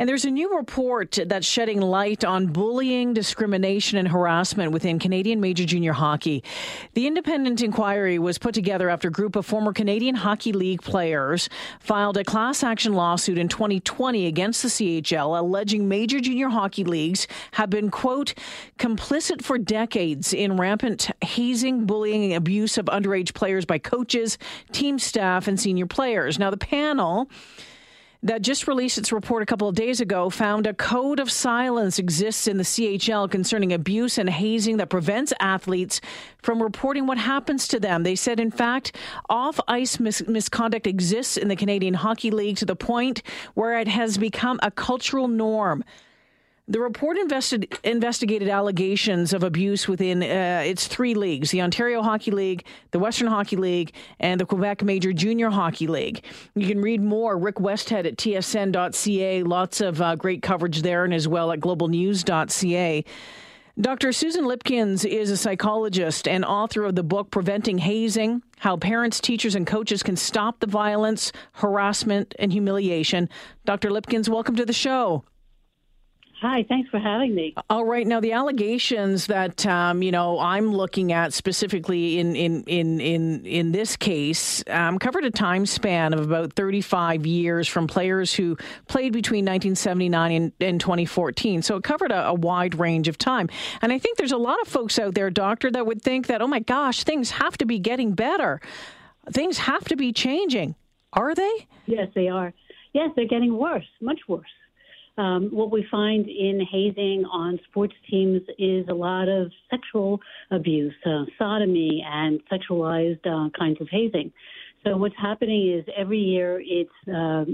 And there's a new report that's shedding light on bullying, discrimination, and harassment within Canadian Major Junior Hockey. The independent inquiry was put together after a group of former Canadian Hockey League players filed a class action lawsuit in 2020 against the CHL, alleging major junior hockey leagues have been, quote, complicit for decades in rampant hazing, bullying, and abuse of underage players by coaches, team staff, and senior players. Now, the panel that just released its report a couple of days ago found a code of silence exists in the CHL concerning abuse and hazing that prevents athletes from reporting what happens to them. They said, in fact, off ice mis- misconduct exists in the Canadian Hockey League to the point where it has become a cultural norm. The report invested, investigated allegations of abuse within uh, its three leagues the Ontario Hockey League, the Western Hockey League, and the Quebec Major Junior Hockey League. You can read more. Rick Westhead at tsn.ca. Lots of uh, great coverage there, and as well at globalnews.ca. Dr. Susan Lipkins is a psychologist and author of the book Preventing Hazing How Parents, Teachers, and Coaches Can Stop the Violence, Harassment, and Humiliation. Dr. Lipkins, welcome to the show. Hi, thanks for having me. All right, now the allegations that um, you know I'm looking at specifically in in in in in this case um, covered a time span of about 35 years from players who played between 1979 and, and 2014. So it covered a, a wide range of time, and I think there's a lot of folks out there, doctor, that would think that oh my gosh, things have to be getting better, things have to be changing. Are they? Yes, they are. Yes, they're getting worse, much worse. Um, what we find in hazing on sports teams is a lot of sexual abuse, uh, sodomy, and sexualized uh, kinds of hazing. So what's happening is every year it's uh,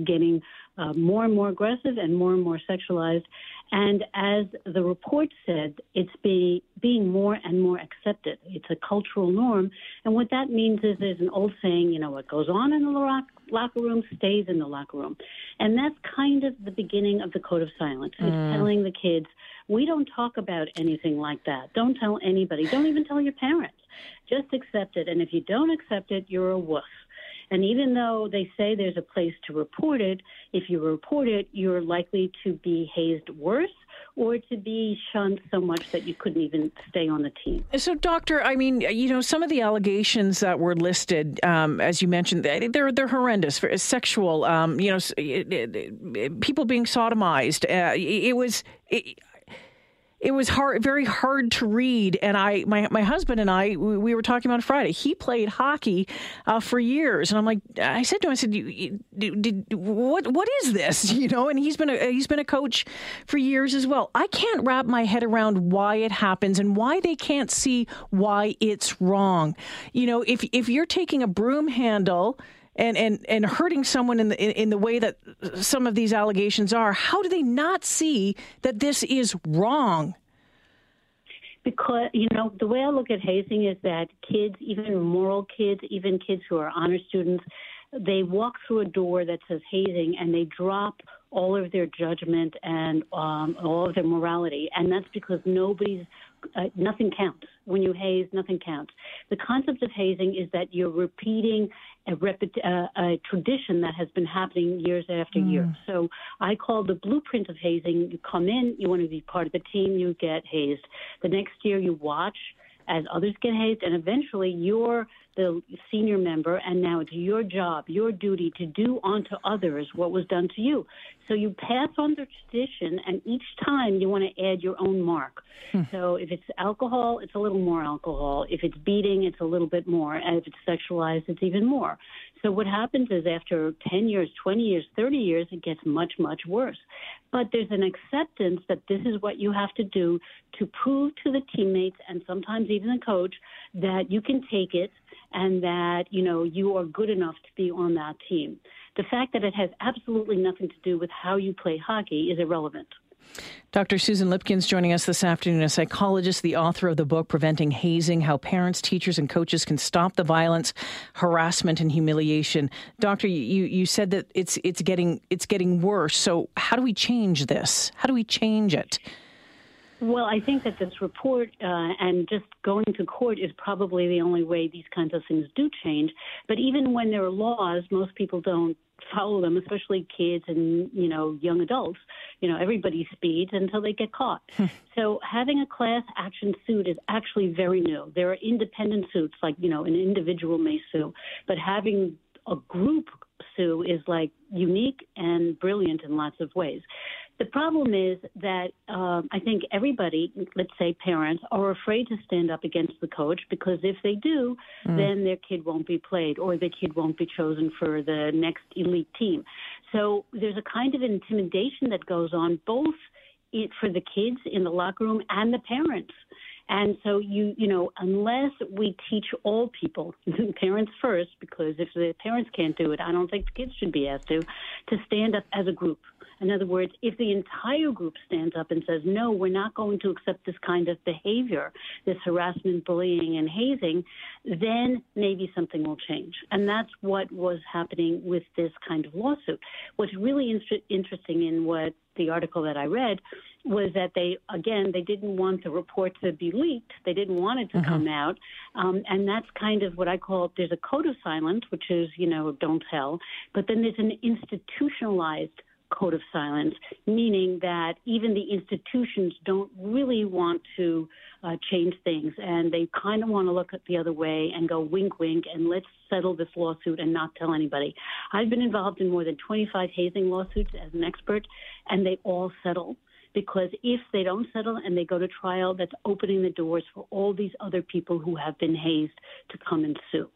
getting uh, more and more aggressive and more and more sexualized. And as the report said, it's be, being more and more accepted. It's a cultural norm. And what that means is there's an old saying, you know, what goes on in the locker room stays in the locker room. And that's kind of the beginning of the code of silence. It's mm. telling the kids, we don't talk about anything like that. Don't tell anybody. Don't even tell your parents. Just accept it. And if you don't accept it, you're a wuss. And even though they say there's a place to report it, if you report it, you're likely to be hazed worse or to be shunned so much that you couldn't even stay on the team. So, doctor, I mean, you know, some of the allegations that were listed, um, as you mentioned, they're they're horrendous. For sexual, um, you know, people being sodomized. Uh, it, was it was hard, very hard to read. And I, my, my husband and I, we, we were talking about Friday. He played hockey uh, for years, and I'm like, I said to him, I said, did, what, what is this? You know, and he's been a, he's been a coach for years as well. I can't wrap my head around why it happens and why they can't see why it's wrong. You know, if if you're taking a broom handle and and and hurting someone in the in, in, the way that some of these allegations are how do they not see that this is wrong? Because you know the way i look at hazing is that kids even moral kids even kids who are honor students they walk through a door that says hazing and they drop all of their judgment and um, all of their morality. And that's because nobody's uh, nothing counts. When you haze, nothing counts. The concept of hazing is that you're repeating a, repet- uh, a tradition that has been happening years after mm. year. So I call the blueprint of hazing. You come in, you want to be part of the team, you get hazed. The next year, you watch as others get hazed, and eventually you're the senior member, and now it's your job, your duty to do unto others what was done to you. So you pass on the tradition, and each time you want to add your own mark. Hmm. So if it's alcohol, it's a little more alcohol. If it's beating, it's a little bit more. And if it's sexualized, it's even more. So what happens is after 10 years, 20 years, 30 years, it gets much, much worse. But there's an acceptance that this is what you have to do to prove to the teammates and sometimes even the coach that you can take it and that, you know, you are good enough to be on that team. The fact that it has absolutely nothing to do with how you play hockey is irrelevant. Dr. Susan Lipkins joining us this afternoon, a psychologist, the author of the book Preventing Hazing How Parents, Teachers, and Coaches Can Stop the Violence, Harassment, and Humiliation. Doctor, you, you said that it's, it's, getting, it's getting worse. So, how do we change this? How do we change it? Well, I think that this report uh, and just going to court is probably the only way these kinds of things do change. But even when there are laws, most people don't follow them, especially kids and you know young adults. You know, everybody speeds until they get caught. Hmm. so having a class action suit is actually very new. There are independent suits, like you know an individual may sue, but having a group sue is like unique and brilliant in lots of ways. The problem is that um, I think everybody, let's say parents, are afraid to stand up against the coach because if they do, mm. then their kid won't be played or the kid won't be chosen for the next elite team. So there's a kind of intimidation that goes on both it, for the kids in the locker room and the parents. And so you you know unless we teach all people, parents first, because if the parents can't do it, I don't think the kids should be asked to, to stand up as a group. In other words, if the entire group stands up and says, no, we're not going to accept this kind of behavior, this harassment, bullying, and hazing, then maybe something will change. And that's what was happening with this kind of lawsuit. What's really in- interesting in what the article that I read was that they again they didn't want the report to be leaked. They didn't want it to mm-hmm. come out, um, and that's kind of what I call there's a code of silence, which is you know don't tell, but then there's an institutionalized code of silence, meaning that even the institutions don't really want to uh, change things and they kind of want to look the other way and go wink, wink, and let's settle this lawsuit and not tell anybody. I've been involved in more than 25 hazing lawsuits as an expert, and they all settle because if they don't settle and they go to trial, that's opening the doors for all these other people who have been hazed to come and sue.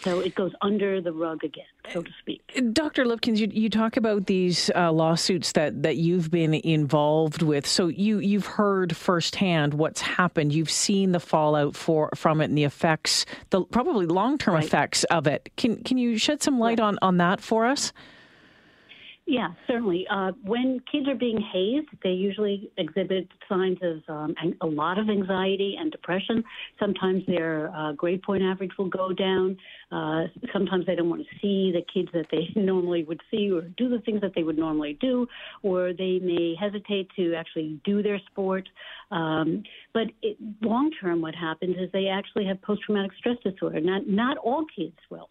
So it goes under the rug again, so to speak. Dr. Lipkins, you, you talk about these uh, lawsuits that, that you've been involved with. So you, you've heard firsthand what's happened. You've seen the fallout for from it and the effects, the probably long term right. effects of it. Can, can you shed some light right. on, on that for us? Yeah, certainly. Uh, when kids are being hazed, they usually exhibit signs of um, a lot of anxiety and depression. Sometimes their uh, grade point average will go down. Uh, sometimes they don't want to see the kids that they normally would see or do the things that they would normally do, or they may hesitate to actually do their sport. Um, but long term, what happens is they actually have post traumatic stress disorder. Not not all kids will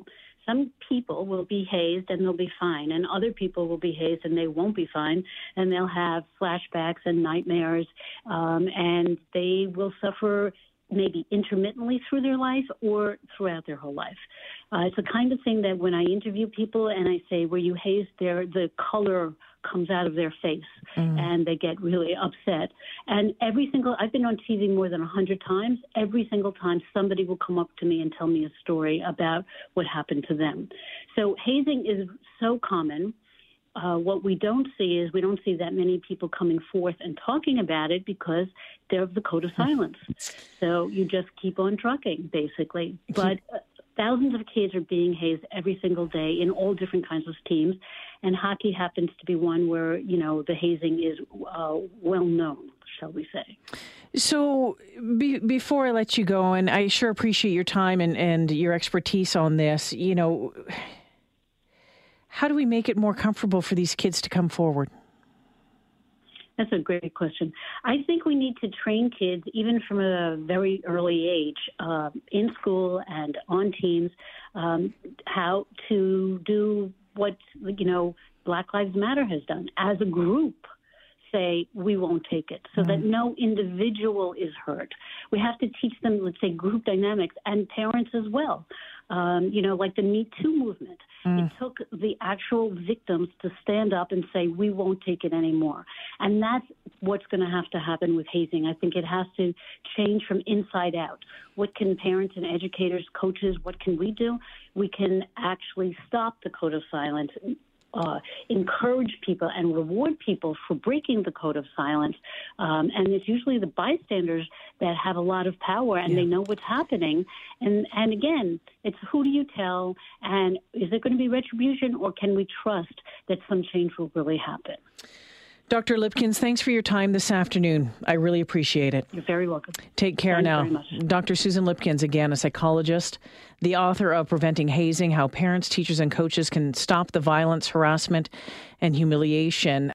some people will be hazed and they'll be fine, and other people will be hazed and they won't be fine, and they'll have flashbacks and nightmares, um, and they will suffer maybe intermittently through their life or throughout their whole life. Uh, it's the kind of thing that when I interview people and I say, "Were you hazed?" There, the color comes out of their face mm. and they get really upset. And every single, I've been on TV more than 100 times. Every single time somebody will come up to me and tell me a story about what happened to them. So hazing is so common. Uh, what we don't see is we don't see that many people coming forth and talking about it because they're of the code of silence. so you just keep on trucking, basically. But uh, thousands of kids are being hazed every single day in all different kinds of teams, and hockey happens to be one where you know the hazing is uh, well known, shall we say? So, be, before I let you go, and I sure appreciate your time and, and your expertise on this, you know, how do we make it more comfortable for these kids to come forward? That's a great question. I think we need to train kids, even from a very early age, uh, in school and on teams, um, how to do what you know Black Lives Matter has done as a group say we won't take it so mm-hmm. that no individual is hurt. We have to teach them, let's say, group dynamics and parents as well. Um, you know, like the Me Too movement. Mm. It took the actual victims to stand up and say, we won't take it anymore. And that's what's going to have to happen with hazing. I think it has to change from inside out. What can parents and educators, coaches, what can we do? We can actually stop the code of silence, uh, encourage people and reward people for breaking the code of silence. Um, and it's usually the bystanders that have a lot of power and yeah. they know what's happening. And and again, it's who do you tell, and is there going to be retribution, or can we trust that some change will really happen? Dr. Lipkins, thanks for your time this afternoon. I really appreciate it. You're very welcome. Take care now. Dr. Susan Lipkins, again, a psychologist, the author of Preventing Hazing How Parents, Teachers, and Coaches Can Stop the Violence, Harassment, and Humiliation.